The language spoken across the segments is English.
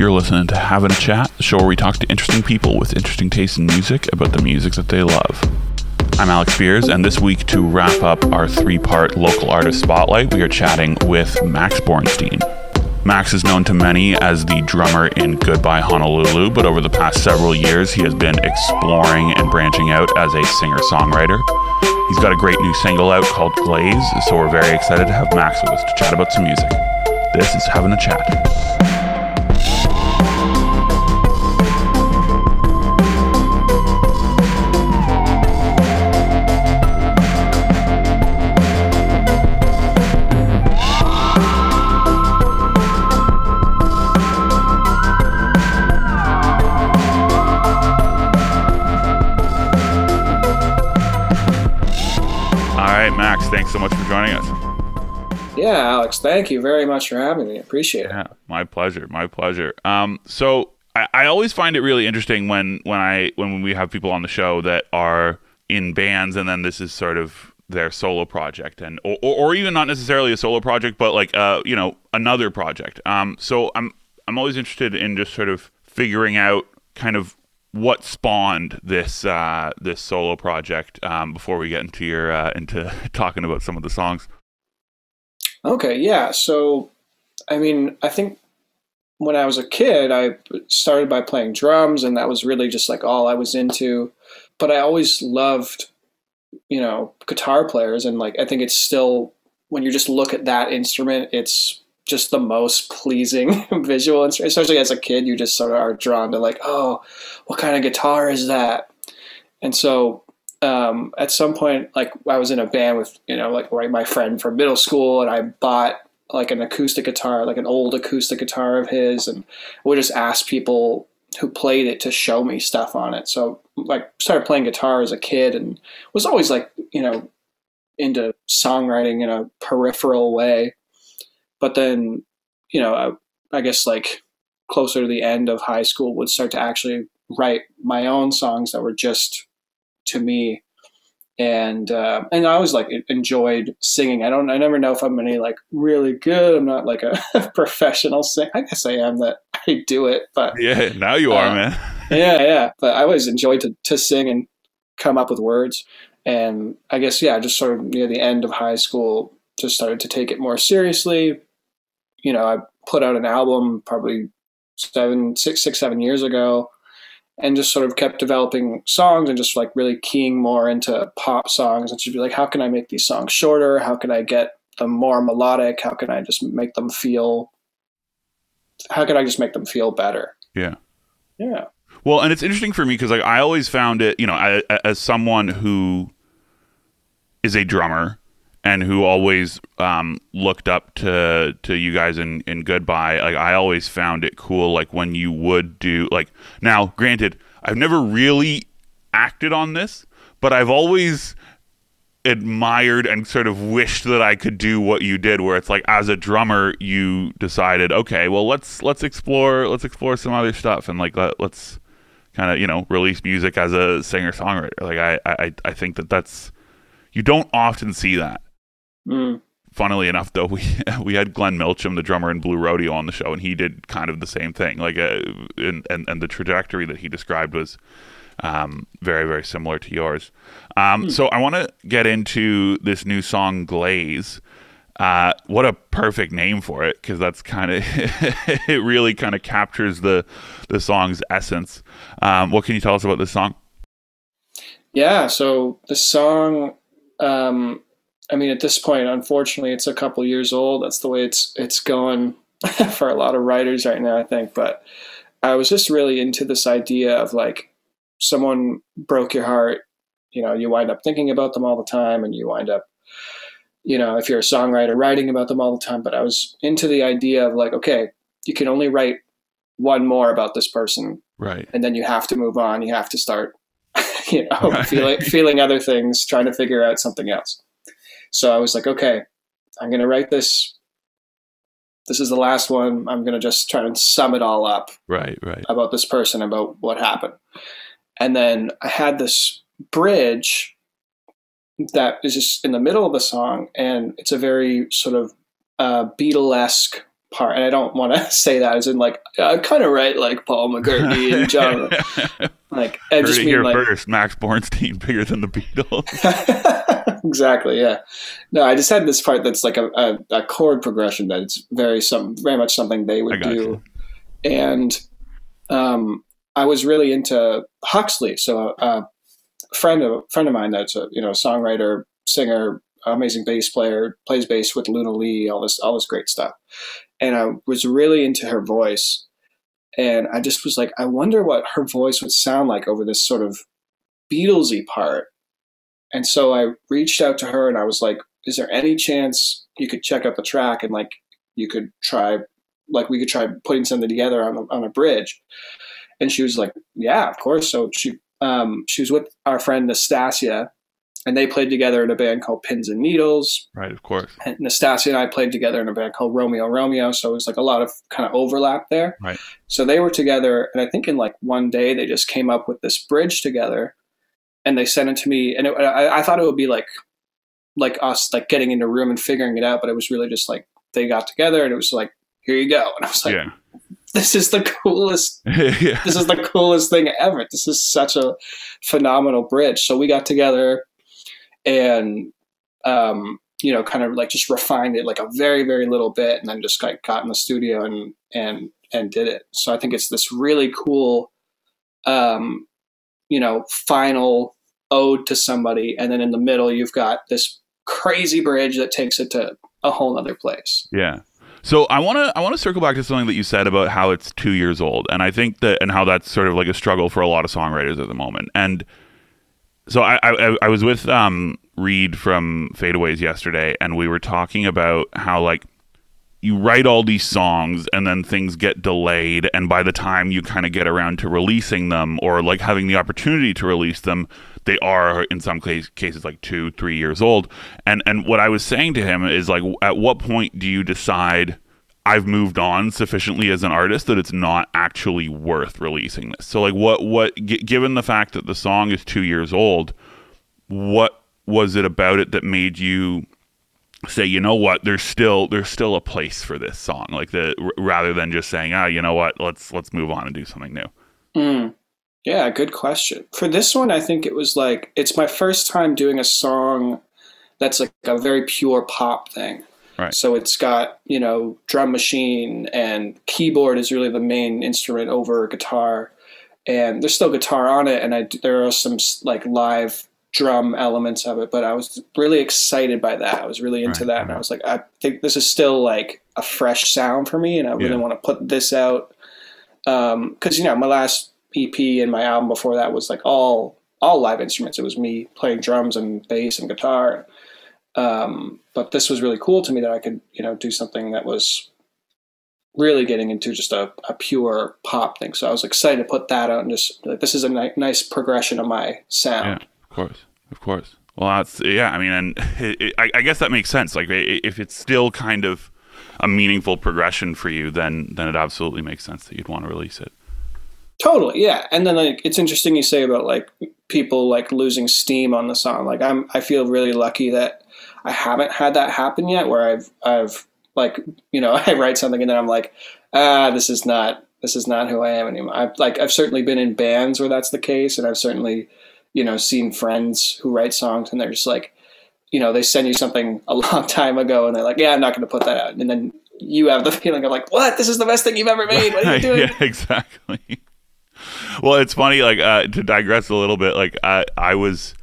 You're listening to Having a Chat, the show where we talk to interesting people with interesting tastes in music about the music that they love. I'm Alex Beers, and this week, to wrap up our three part local artist spotlight, we are chatting with Max Bornstein. Max is known to many as the drummer in Goodbye Honolulu, but over the past several years, he has been exploring and branching out as a singer songwriter. He's got a great new single out called Glaze, so we're very excited to have Max with us to chat about some music. This is Having a Chat. Thanks so much for joining us. Yeah, Alex, thank you very much for having me. Appreciate it. Yeah, my pleasure. My pleasure. Um, so I, I always find it really interesting when when I when we have people on the show that are in bands, and then this is sort of their solo project, and or, or even not necessarily a solo project, but like uh, you know another project. Um, so I'm I'm always interested in just sort of figuring out kind of what spawned this uh, this solo project um, before we get into your uh, into talking about some of the songs. Okay, yeah. So, I mean, I think when I was a kid, I started by playing drums, and that was really just like all I was into. But I always loved, you know, guitar players, and like I think it's still when you just look at that instrument, it's just the most pleasing visual, especially as a kid. You just sort of are drawn to like, oh, what kind of guitar is that? And so um, at some point, like I was in a band with you know like my friend from middle school, and I bought like an acoustic guitar, like an old acoustic guitar of his, and we just ask people who played it to show me stuff on it. So like started playing guitar as a kid, and was always like you know into songwriting in a peripheral way but then, you know, I, I guess like closer to the end of high school would start to actually write my own songs that were just to me and uh, and I always like enjoyed singing. I don't. I never know if I'm any like really good. I'm not like a professional singer. I guess I am. That I do it, but yeah, now you are, uh, man. yeah, yeah. But I always enjoyed to to sing and come up with words. And I guess yeah, just sort of near the end of high school, just started to take it more seriously you know, I put out an album probably seven, six, six, seven years ago, and just sort of kept developing songs and just like really keying more into pop songs and she'd be like, how can I make these songs shorter? How can I get them more melodic? How can I just make them feel? How can I just make them feel better? Yeah. Yeah. Well, and it's interesting for me because like I always found it, you know, I, as someone who is a drummer and who always um, looked up to to you guys in in goodbye like i always found it cool like when you would do like now granted i've never really acted on this but i've always admired and sort of wished that i could do what you did where it's like as a drummer you decided okay well let's let's explore let's explore some other stuff and like let, let's kind of you know release music as a singer songwriter like I, I i think that that's you don't often see that Mm. Funnily enough, though, we we had Glenn Milchem, the drummer in Blue Rodeo, on the show, and he did kind of the same thing. Like, uh, and, and and the trajectory that he described was um, very very similar to yours. Um, mm. So I want to get into this new song, Glaze. Uh, what a perfect name for it because that's kind of it really kind of captures the the song's essence. Um, what can you tell us about this song? Yeah, so the song um, I mean, at this point, unfortunately, it's a couple years old. That's the way it's it's going for a lot of writers right now, I think. But I was just really into this idea of like someone broke your heart. You know, you wind up thinking about them all the time, and you wind up, you know, if you're a songwriter, writing about them all the time. But I was into the idea of like, okay, you can only write one more about this person, right? And then you have to move on. You have to start, you know, right. feeling feeling other things, trying to figure out something else. So I was like, okay, I'm going to write this. This is the last one. I'm going to just try and sum it all up. Right, right. About this person, about what happened. And then I had this bridge that is just in the middle of the song, and it's a very sort of uh, Beatlesque part, and I don't want to say that as in like I kind of write like Paul McCartney and John. like I just mean here like first. Max Bornstein bigger than the Beatles. exactly. Yeah. No, I just had this part that's like a, a, a chord progression that it's very some very much something they would do, you. and um, I was really into Huxley. So a friend of a friend of mine that's a you know songwriter, singer, amazing bass player, plays bass with Luna Li, all this all this great stuff, and I was really into her voice, and I just was like, I wonder what her voice would sound like over this sort of Beatlesy part. And so I reached out to her and I was like, is there any chance you could check out the track and like you could try like we could try putting something together on a, on a bridge and she was like yeah of course so she um, she was with our friend nastasia and they played together in a band called pins and needles right, of course. and nastasia and i played together in a band called romeo romeo so it was like a lot of kind of overlap there Right. so they were together and i think in like one day they just came up with this bridge together and they sent it to me and it, I, I thought it would be like like us like getting in a room and figuring it out but it was really just like they got together and it was like here you go and i was like yeah. this is the coolest yeah. this is the coolest thing ever this is such a phenomenal bridge so we got together and um you know kind of like just refined it like a very very little bit and then just like got in the studio and and and did it so i think it's this really cool um you know final ode to somebody and then in the middle you've got this crazy bridge that takes it to a whole other place Yeah. So I want to I want to circle back to something that you said about how it's 2 years old and I think that and how that's sort of like a struggle for a lot of songwriters at the moment. And so I I, I was with um Reed from Fadeaways yesterday and we were talking about how like you write all these songs and then things get delayed and by the time you kind of get around to releasing them or like having the opportunity to release them they are in some case, cases like two three years old. And and what i was saying to him is like at what point do you decide i've moved on sufficiently as an artist that it's not actually worth releasing this so like what what g- given the fact that the song is two years old what was it about it that made you say you know what there's still there's still a place for this song like the r- rather than just saying ah you know what let's let's move on and do something new Mm. Yeah, good question. For this one, I think it was like it's my first time doing a song that's like a very pure pop thing. Right. So it's got, you know, drum machine and keyboard is really the main instrument over guitar. And there's still guitar on it and I there are some like live drum elements of it, but I was really excited by that. I was really into Right, that and. I was like I think this is still like a fresh sound for me and I really Yeah. want to put this out um because you know my last ep and my album before that was like all all live instruments it was me playing drums and bass and guitar um but this was really cool to me that i could you know do something that was really getting into just a, a pure pop thing. So i was excited to put that out and just like this is a ni- nice progression of my sound. Yeah of course of course. Well that's yeah i mean and it, it, I, I guess that makes sense. Like if it's still kind of a meaningful progression for you then then it absolutely makes sense that you'd want to release it Totally, yeah. And then like it's interesting you say about like people like losing steam on the song. Like I'm I feel really lucky that I haven't had that happen yet where I've I've like you know, I write something and then I'm like, ah, this is not this is not who I am anymore. I've like I've certainly been in bands where that's the case and I've certainly, you know, seen friends who write songs and they're just like, you know, they send you something a long time ago and they're like, Yeah, I'm not gonna put that out and then you have the feeling of like, What? This is the best thing you've ever made. What are you doing? yeah exactly well it's funny like uh, to digress a little bit like I I was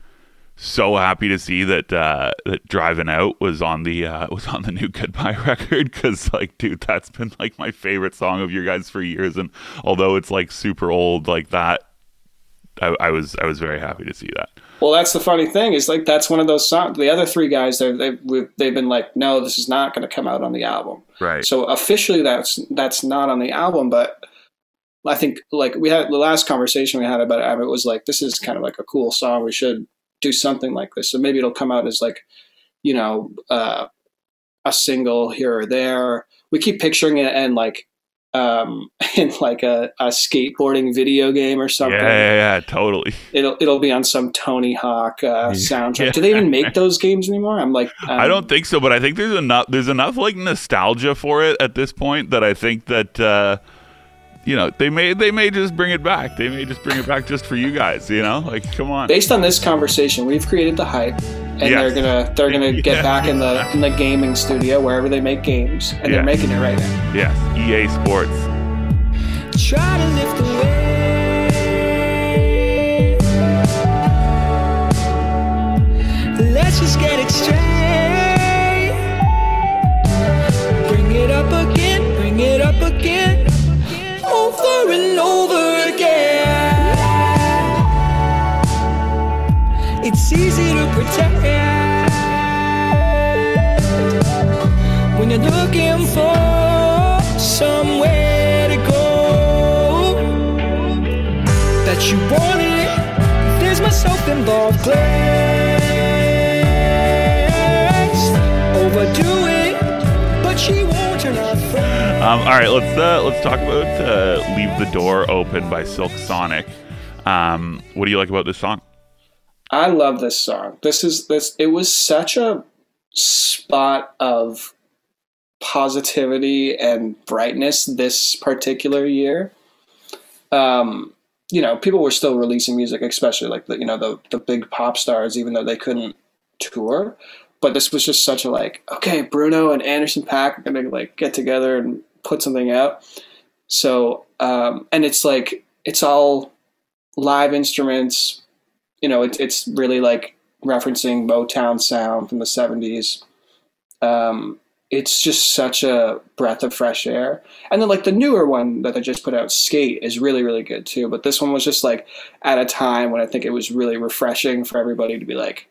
so happy to see that uh, that driving out was on the uh, was on the new goodbye record because like dude that's been like my favorite song of your guys for years and although it's like super old like that I, I was I was very happy to see that Well, that's the funny thing is like that's one of those songs. The other three guys, they're, they've they've been like, no, this is not going to come out on the album. right So officially, that's that's not on the album. But I think like we had the last conversation we had about it. It was like this is kind of like a cool song. We should do something like this. So maybe it'll come out as like, you know, uh, a single here or there. We keep picturing it and like um, in like a, a skateboarding video game or something. Yeah, yeah, yeah, totally. It'll it'll be on some Tony Hawk uh, soundtrack. Do they even make those games anymore? I'm like, um, I don't think so, but I think there's enough there's enough like nostalgia for it at this point that I think that uh, you know they may they may just bring it back. They may just bring it back just for you guys. You know, like come on. Based on this conversation, we've created the hype, and Yes. they're gonna they're gonna get Yeah. back in the in the gaming studio wherever they make games, and they're making it right now. Yes, EA Sports. Try to lift away. Let's just get it straight. Bring it up again, bring it up again. Over and over again. It's easy to pretend when you're looking for somewhere to go that you want it. There's myself involved. Grace Um, all right, let's uh, let's talk about uh, "Leave the Door Open" by Silk Sonic. Um, what do you like about this song? I love this song. This is this. It was such a spot of positivity and brightness this particular year. Um, you know, people were still releasing music, especially like the you know the the big pop stars, even though they couldn't tour. But this was just such a like, okay, Bruno and Anderson .Paak are gonna like get together and put something out. So, um, and it's like it's all live instruments. You know, it's it's really like referencing Motown sound from the '70s. Um, it's just such a breath of fresh air. And then like the newer one that they just put out, Skate, is really really good too. But this one was just like at a time when I think it was really refreshing for everybody to be like,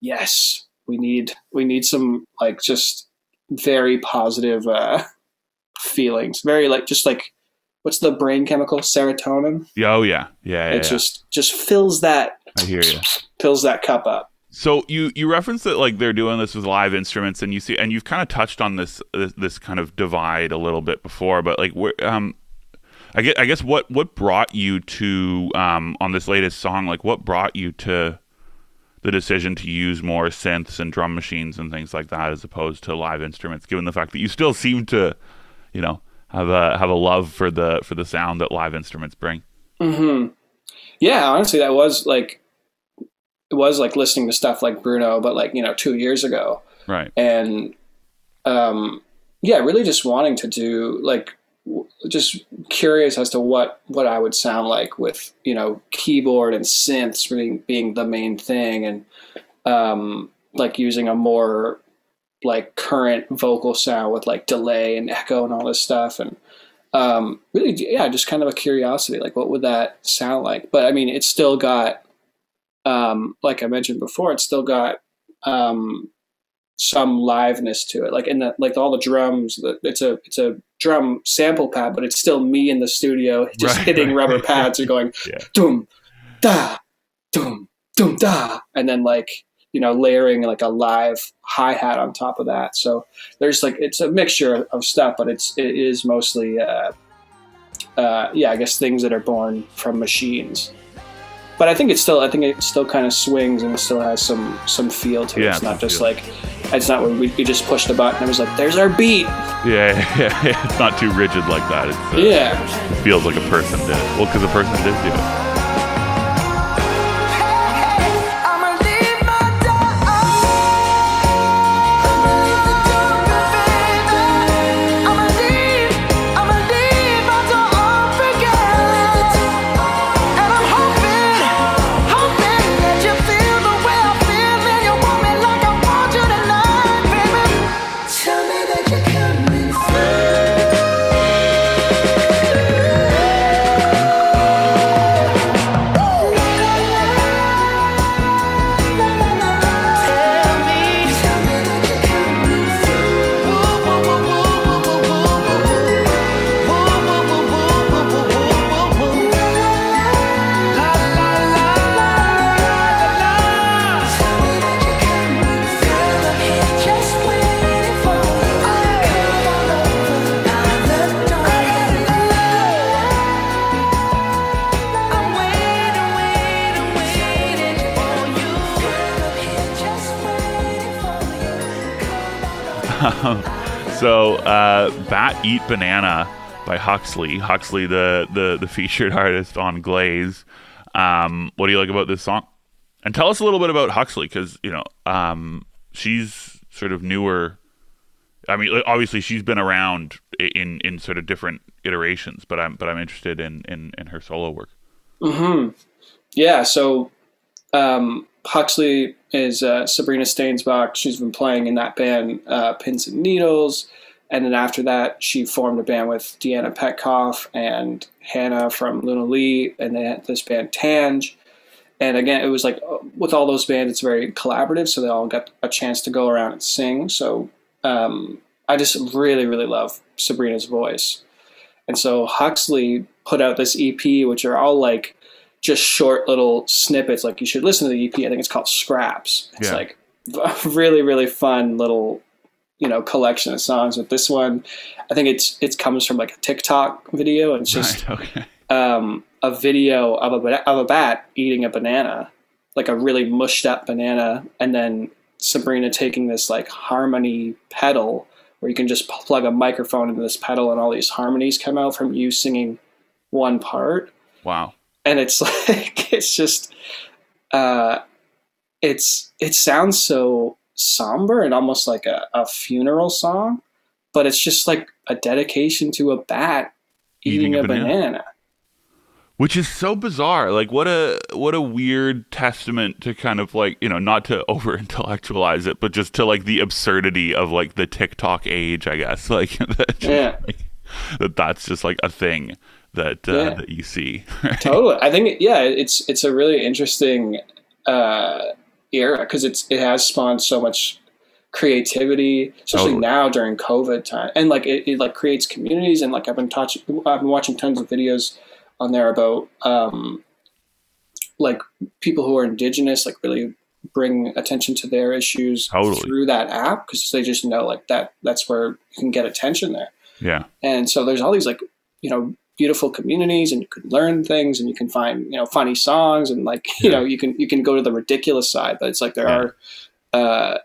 yes, we need we need some like just very positive uh, feelings. Very like just like what's the brain chemical serotonin? Oh yeah, yeah, yeah. it yeah. just just fills that I hear you. fills that cup up. So you you referenced that like they're doing this with live instruments, and you see, and you've kind of touched on this this, this kind of divide a little bit before, but like where um. I guess, I guess what, what brought you to um, on this latest song like what brought you to the decision to use more synths and drum machines and things like that as opposed to live instruments given the fact that you still seem to you know have a have a love for the for the sound that live instruments bring. Hmm Yeah, honestly, that was like it was like listening to stuff like Bruno, but like you know two years ago, right. And um, yeah, really just wanting to do like w- just curious as to what what I would sound like with you know keyboard and synths being being the main thing, and um, like using a more like current vocal sound with like delay and echo and all this stuff and um, really yeah just kind of a curiosity like what would that sound like but i mean it's still got um, like i mentioned before it's still got um, some liveness to it like in the like all the drums the, it's a it's a drum sample pad but it's still me in the studio just Right, hitting right. rubber pads and going Yeah. doom da doom doom da and then like you know layering like a live hi-hat on top of that. So there's like it's a mixture of stuff but it's it is mostly uh, uh, yeah i guess things that are born from machines. But i think it's still i think it still kind of swings and it still has some some feel to it. Yeah, it's not just feel. like it's not where we, we just pushed the button and it was like there's our beat. Yeah, yeah, yeah. it's not too rigid like that. It's, uh, yeah. it feels like a person did. It well because a person did do it so, uh, Bat Eat Banana by Huxley. Huxley, the the the featured artist on Glaze. Um, what do you like about this song? And tell us a little bit about Huxley, because you know um, she's sort of newer. I mean, obviously she's been around in in sort of different iterations, but I'm but I'm interested in in, in her solo work. Mm-hmm. Yeah, so um, Huxley is uh, Sabrina Stainsbach. She's been playing in that band, uh, Pins and Needles. And then after that, she formed a band with Deanna Petkoff and Hannah from Luna Li. And they had this band, Tange. And again, it was like uh, with all those bands, it's very collaborative. So they all got a chance to go around and sing. So um, I just really, really love Sabrina's voice. And so Huxley put out this EP, which are all like just short little snippets. Like you should listen to the EP. I think it's called Scraps. It's Yeah. like a really, really fun little, you know, collection of songs. But this one, I think it's it comes from like a TikTok video. And it's just right. Okay. um, a video of a of a bat eating a banana, like a really mushed up banana, and then Sabrina taking this like harmony pedal where you can just plug a microphone into this pedal and all these harmonies come out from you singing one part Wow. And it's like it's just uh it's it sounds so somber and almost like a, a funeral song but it's just like a dedication to a bat eating, Eating a a, banana. banana. which is so bizarre like what a what a weird testament to kind of like you know not to over intellectualize it but just to like the absurdity of like the tiktok age i guess like, that, Yeah. like, that that's just like a thing that uh, Yeah. that you see totally i think yeah it's it's a really interesting uh era because it's it has spawned so much creativity especially Totally. now during covid time and like it, it like creates communities and like i've been touching i've been watching tons of videos on there about um like people who are indigenous like really bring attention to their issues Totally. through that app because they just know like that that's where you can get attention there yeah and so there's all these like you know beautiful communities and you can learn things and you can find you know funny songs and like you Yeah. know you can you can go to the ridiculous side but it's like there Yeah. are uh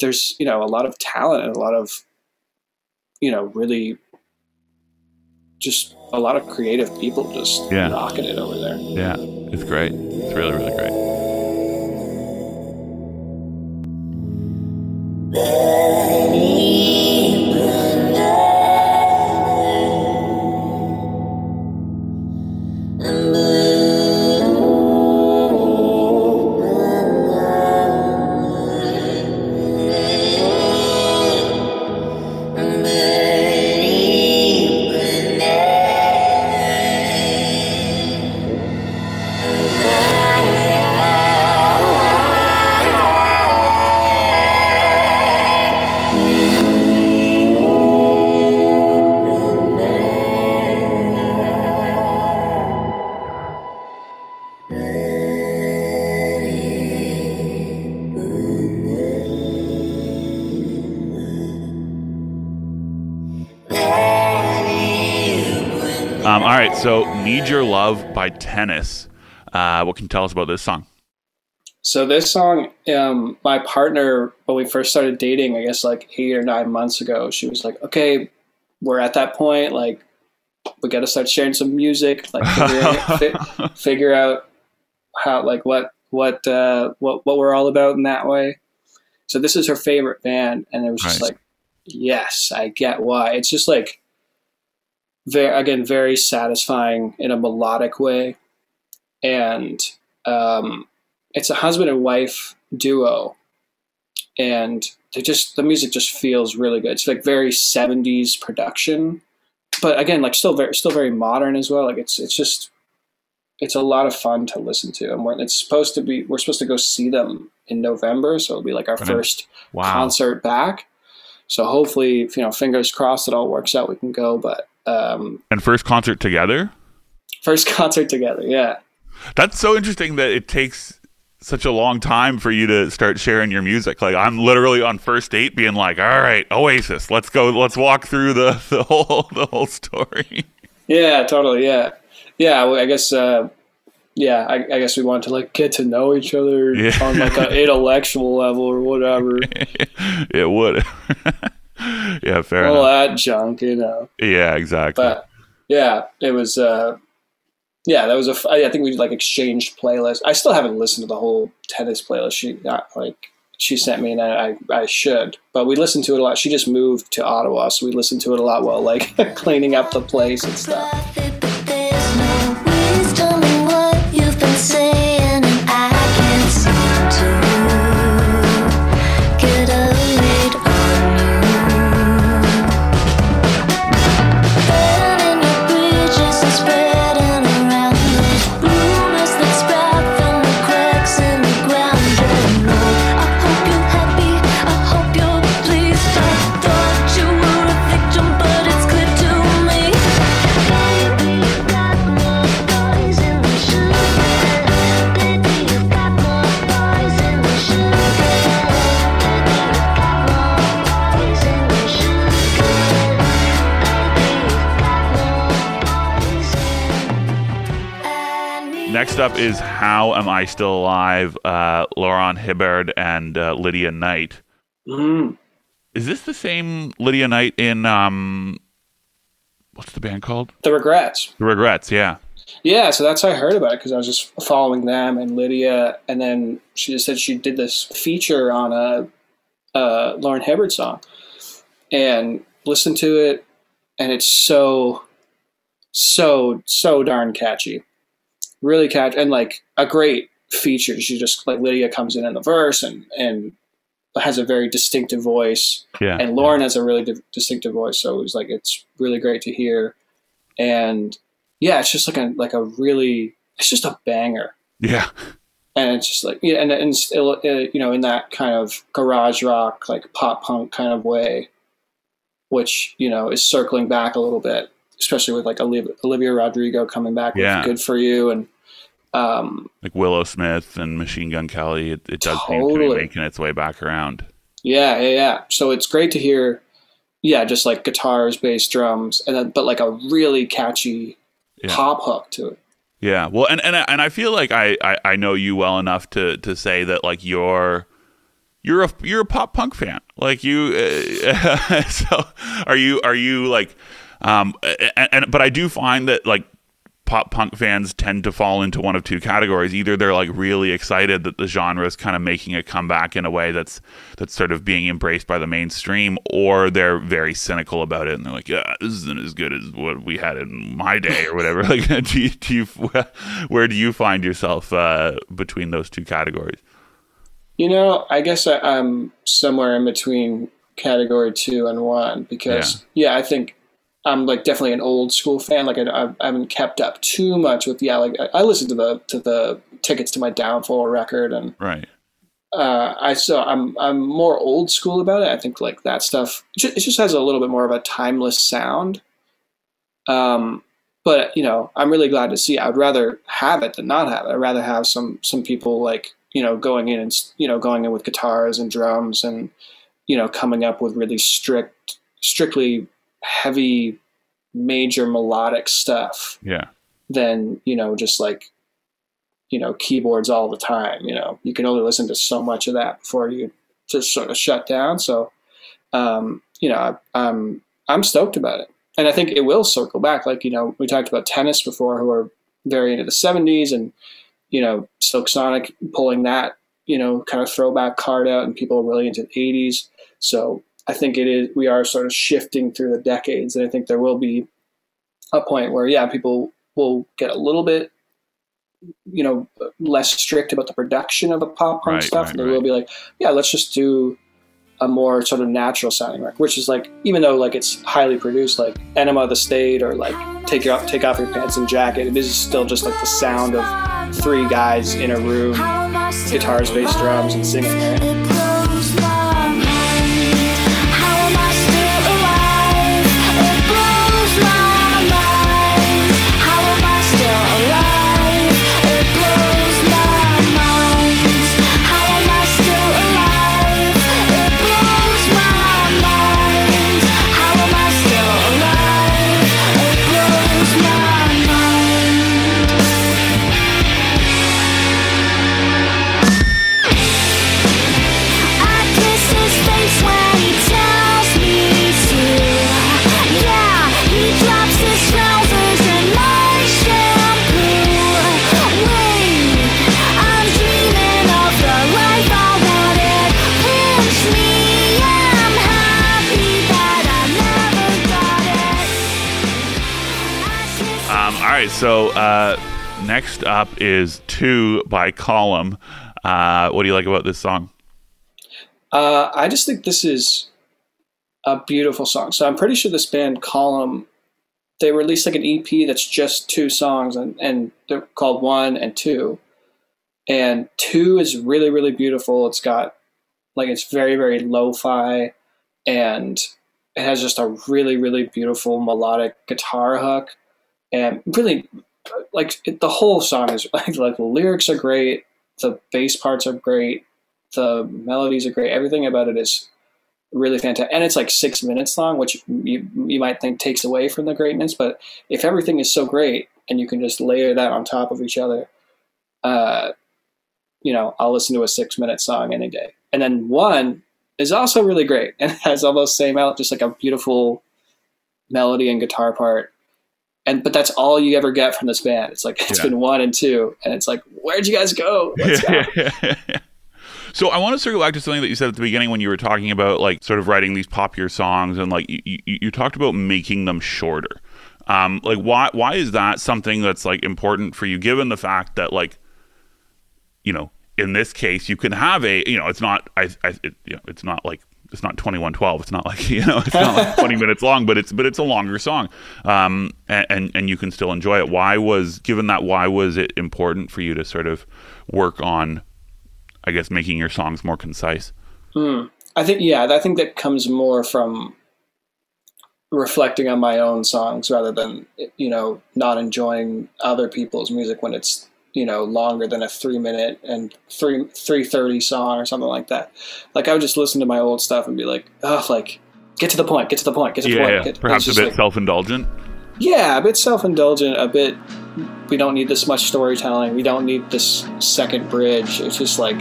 there's you know a lot of talent and a lot of you know really just a lot of creative people just Yeah. rocking it over there yeah it's great it's really really great so "Need Your Love" by Tennis. Uh, what can you tell us about this song? So this song, um, my partner, when we first started dating, I guess like eight or nine months ago, she was like, "Okay, we're at that point. Like, we got to start sharing some music. Like, figure, out- fi- figure out how, like, what, what, uh, what, what we're all about in that way." So this is her favorite band, and it was just like, "Yes, I get why." It's just like, very again, very satisfying in a melodic way, and um, it's a husband and wife duo. And they just the music just feels really good. It's like very 70s production. But again like still very still very modern as well. Like it's it's just it's a lot of fun to listen to. And we're, it's supposed to be we're supposed to go see them in november. So it'll be like our Brilliant. first Wow. concert back. So hopefully you know fingers crossed it all works out we can go. But um And first concert together? first concert together yeah That's so interesting that it takes such a long time for you to start sharing your music. Like I'm literally on first date being like, "All right, Oasis, let's go. Let's walk through the the whole the whole story." Yeah, totally. Yeah, yeah. well, I guess. Uh, yeah, I, I guess we want to like get to know each other Yeah. on like an intellectual level or whatever. it would. yeah, fair all enough. that junk, you know. Yeah, exactly. But yeah, it was. uh Yeah, that was a. f- I I think we like exchanged playlists. I still haven't listened to the whole tennis playlist. She got like she sent me, and I I should. But we listened to it a lot. She just moved to Ottawa, so we listened to it a lot while like cleaning up the place and stuff. Up is How Am I Still Alive? Uh, Lauren Hibberd and uh, Lydia Night. Mm. Is this the same Lydia Night in um, what's the band called? The Regrettes. The Regrettes. Yeah. Yeah, so that's how I heard about it because I was just following them and Lydia, and then she just said she did this feature on a, a Lauren Hibberd song, and listened to it, and it's so, so so darn catchy, really catch and like a great feature. She just like Lydia comes in in the verse and and has a very distinctive voice, Yeah. and Lauren has a really di- distinctive voice. So it was like it's really great to hear, and yeah, it's just like a like a really it's just a banger, Yeah. and it's just like yeah, and and still uh, you know in that kind of garage rock like pop punk kind of way, which you know is circling back a little bit, especially with like Olivia, Olivia Rodrigo coming back Yeah. "Good for You" and um, Like Willow Smith and Machine Gun Kelly. It, it does seem to be Totally. making its way back around. Yeah, yeah, yeah. So it's great to hear, yeah, just like guitars, bass, drums, and then but like a really catchy Yeah. pop hook to it. Yeah. Well, and and I- and I feel like I, I I know you well enough to to say that like you're you're a you're a pop punk fan. Like you uh, so are you are you like um and, and but I do find that like pop punk fans tend to fall into one of two categories. Either they're like really excited that the genre is kind of making a comeback in a way that's that's sort of being embraced by the mainstream, or they're very cynical about it and they're like, "Yeah, this isn't as good as what we had in my day or whatever." like, do you, do you where do you find yourself uh, between those two categories? You know, I guess I, I'm somewhere in between category two and one because yeah, I think I'm like definitely an old school fan. Like I, I, haven't kept up too much with yeah. Like I, I listened to the to the tickets to my downfall record and Right. uh, I so I'm I'm more old school about it. I think like that stuff. It just, it just has a little bit more of a timeless sound. Um, but you know, I'm really glad to see. I would rather have it than not have it. I'd rather have some some people like you know going in and you know going in with guitars and drums and you know coming up with really strict, strictly heavy, major melodic stuff Yeah. than you know just like you know keyboards all the time you know? You can only listen to so much of that before you just sort of shut down. So um, you know I, i'm i'm stoked about it. And i think it will circle back like you know we talked about tennis before who are very into the 70s and you know silk sonic pulling that you know kind of throwback card out and people are really into the 80s so i think it is we are sort of shifting through the decades and i think there will be a point where yeah people will get a little bit you know less strict about the production of the pop punk Right, stuff right, and they right. will be like yeah let's just do a more sort of natural sounding record which is like even though like it's highly produced like enema of the state or like take your take off your pants and jacket it is still just like the sound of three guys in a room guitars bass drums and singing right? Next up is Two by Column. Uh, what do you like about this song? Uh, I just think this is a beautiful song. So I'm pretty sure this band Column, they released like an EP that's just two songs, and, and they're called One and Two. And Two is really really beautiful. It's got like it's very very lo-fi, and it has just a really really beautiful melodic guitar hook, and really like the whole song is like like the lyrics are great, the bass parts are great, the melodies are great. Everything about it is really fantastic, and it's like six minutes long, which you you might think takes away from the greatness. But if everything is so great, and you can just layer that on top of each other, uh, you know, I'll listen to a six minute song any day. And then one is also really great and has almost same out, just like a beautiful melody and guitar part. And but that's all you ever get from this band. It's like it's Yeah. been one and two, and it's like, where'd you guys go? Let's go. so I want to circle back to something that you said at the beginning when you were talking about like sort of writing these popular songs and like you, you, you talked about making them shorter. Um, like why why is that something that's like important for you given the fact that like you know in this case you can have a you know it's not I, I it, you know it's not like it's not 2112 it's not like you know it's not like 20 minutes long but it's but it's a longer song. Um and, and and you can still enjoy it. Why was given that why was it important for you to sort of work on I guess making your songs more concise. I think yeah, I think that comes more from reflecting on my own songs rather than you know not enjoying other people's music when it's you know longer than a three minute and three three thirty song or something like that. Like I would just listen to my old stuff and be like, oh, like get to the point, get to the point, get to the Yeah, point. yeah. Get- perhaps a bit like- self-indulgent. yeah, a bit self indulgent, a bit. We don't need this much storytelling. We don't need this second bridge. It's just like,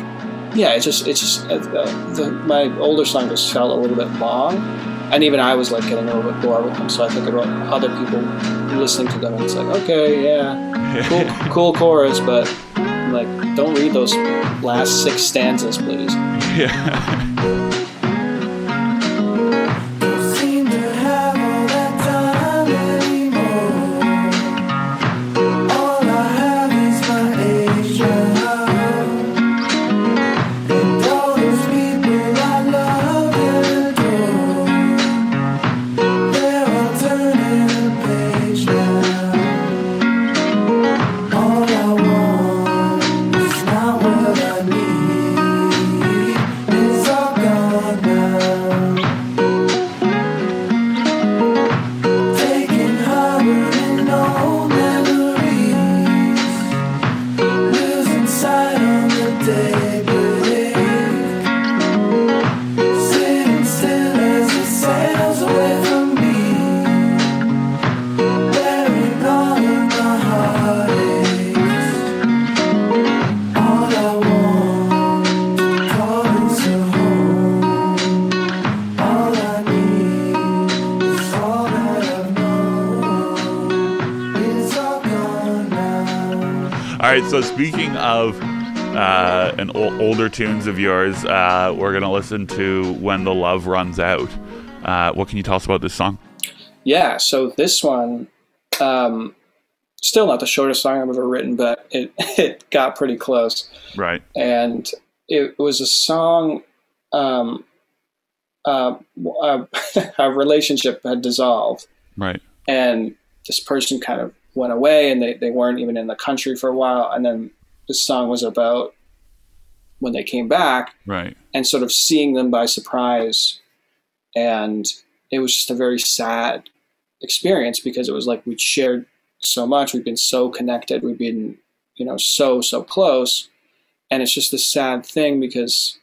yeah, it's just it's just uh, uh, the, my older song just felt a little bit long, and even I was like getting a little bit bored with them. So I think about other people listening to them, and it's like, okay, yeah, cool, cool chorus, but like, don't read those last six stanzas, please. Yeah. Right. So speaking of uh, an o- older tunes of yours, uh, we're gonna listen to "When the Love Runs Out." Uh, what can you tell us about this song? Yeah, so this one, um, still not the shortest song I've ever written, but it it got pretty close. Right. and it was a song um, uh, a, a relationship had dissolved Right. and this person kind of went away and they, they weren't even in the country for a while. And then this song was about when they came back Right. and sort of seeing them by surprise. And it was just a very sad experience because it was like we'd shared so much. We've been so connected. We've been you know so so close. And it's just a sad thing because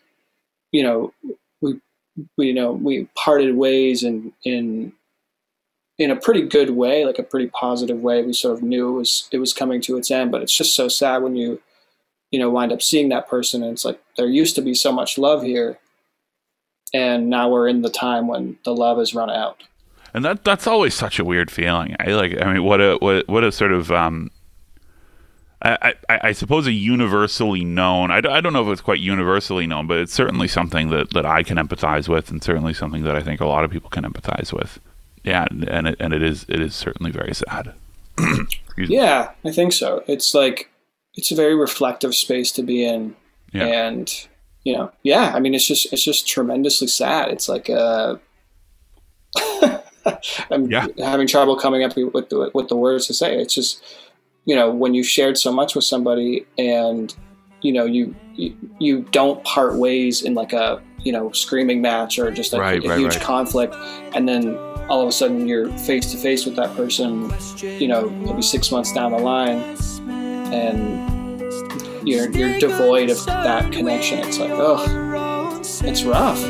you know we we you know we parted ways in in in a pretty good way like a pretty positive way we sort of knew it was it was coming to its end but it's just so sad when you you know wind up seeing that person and it's like there used to be so much love here and now we're in the time when the love has run out And that that's always such a weird feeling. I like. I mean, what a what what a sort of um. I, I, I suppose a universally known. I, I don't know if it's quite universally known, but it's certainly something that, that I can empathize with, and certainly something that I think a lot of people can empathize with. Yeah, and, and it and it is it is certainly very sad. Yeah, I think so. It's like it's a very reflective space to be in, Yeah. and you know, yeah. I mean, it's just it's just tremendously sad. It's like uh, I'm Yeah. having trouble coming up with the with the words to say. It's just you know when you've shared so much with somebody and you know you you, you don't part ways in like a you know screaming match or just like Right, a, right, huge right. conflict and then all of a sudden you're face to face with that person you know maybe six months down the line and you're you're devoid of that connection. It's like oh it's rough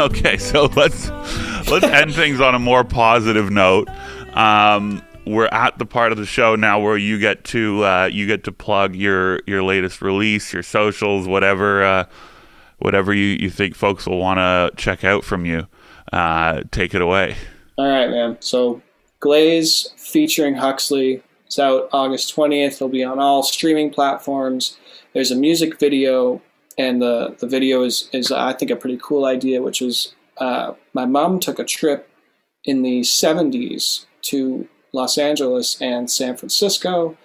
okay, so let's let's end things on a more positive note. Um, we're at the part of the show now where you get to uh, you get to plug your your latest release, your socials, whatever uh, whatever you, you think folks will want to check out from you. Uh, take it away. all right man so glaze featuring huxley it's out august 20th it'll be on all streaming platforms there's a music video and the the video is is I think a pretty cool idea, which is uh, my mom took a trip in the 70s to Los Angeles and San Francisco,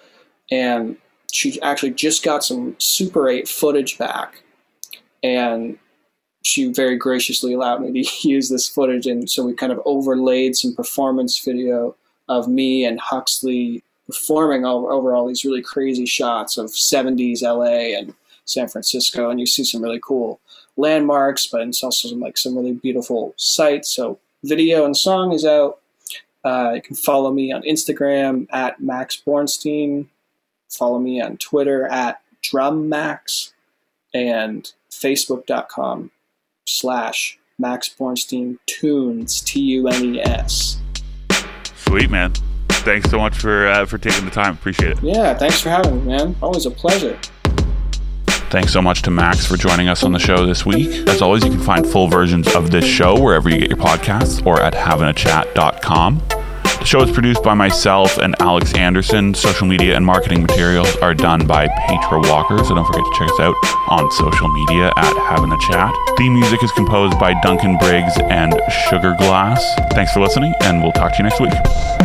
and she actually just got some Super 8 footage back, and she very graciously allowed me to use this footage, and so we kind of overlaid some performance video of me and Huxley performing over, over all these really crazy shots of 70s LA and San Francisco, and you see some really cool landmarks, but it's also some, like some really beautiful sights. So video and song is out. Uh, you can follow me on Instagram at Max Bornstein. Follow me on Twitter at DrumMax and Facebook.com slash Max Bornstein Tunes T U N E S. Sweet man. Thanks so much for uh, for taking the time. Appreciate it. Yeah, thanks for having me, man. Always a pleasure. Thanks so much to Max for joining us on the show this week. As always, you can find full versions of this show wherever you get your podcasts or at havingachat.com. The show is produced by myself and Alex Anderson. Social media and marketing materials are done by Petra Walker, so don't forget to check us out on social media at Having a Chat. Theme music is composed by Duncan Briggs and Sugar Glass. Thanks for listening, and we'll talk to you next week.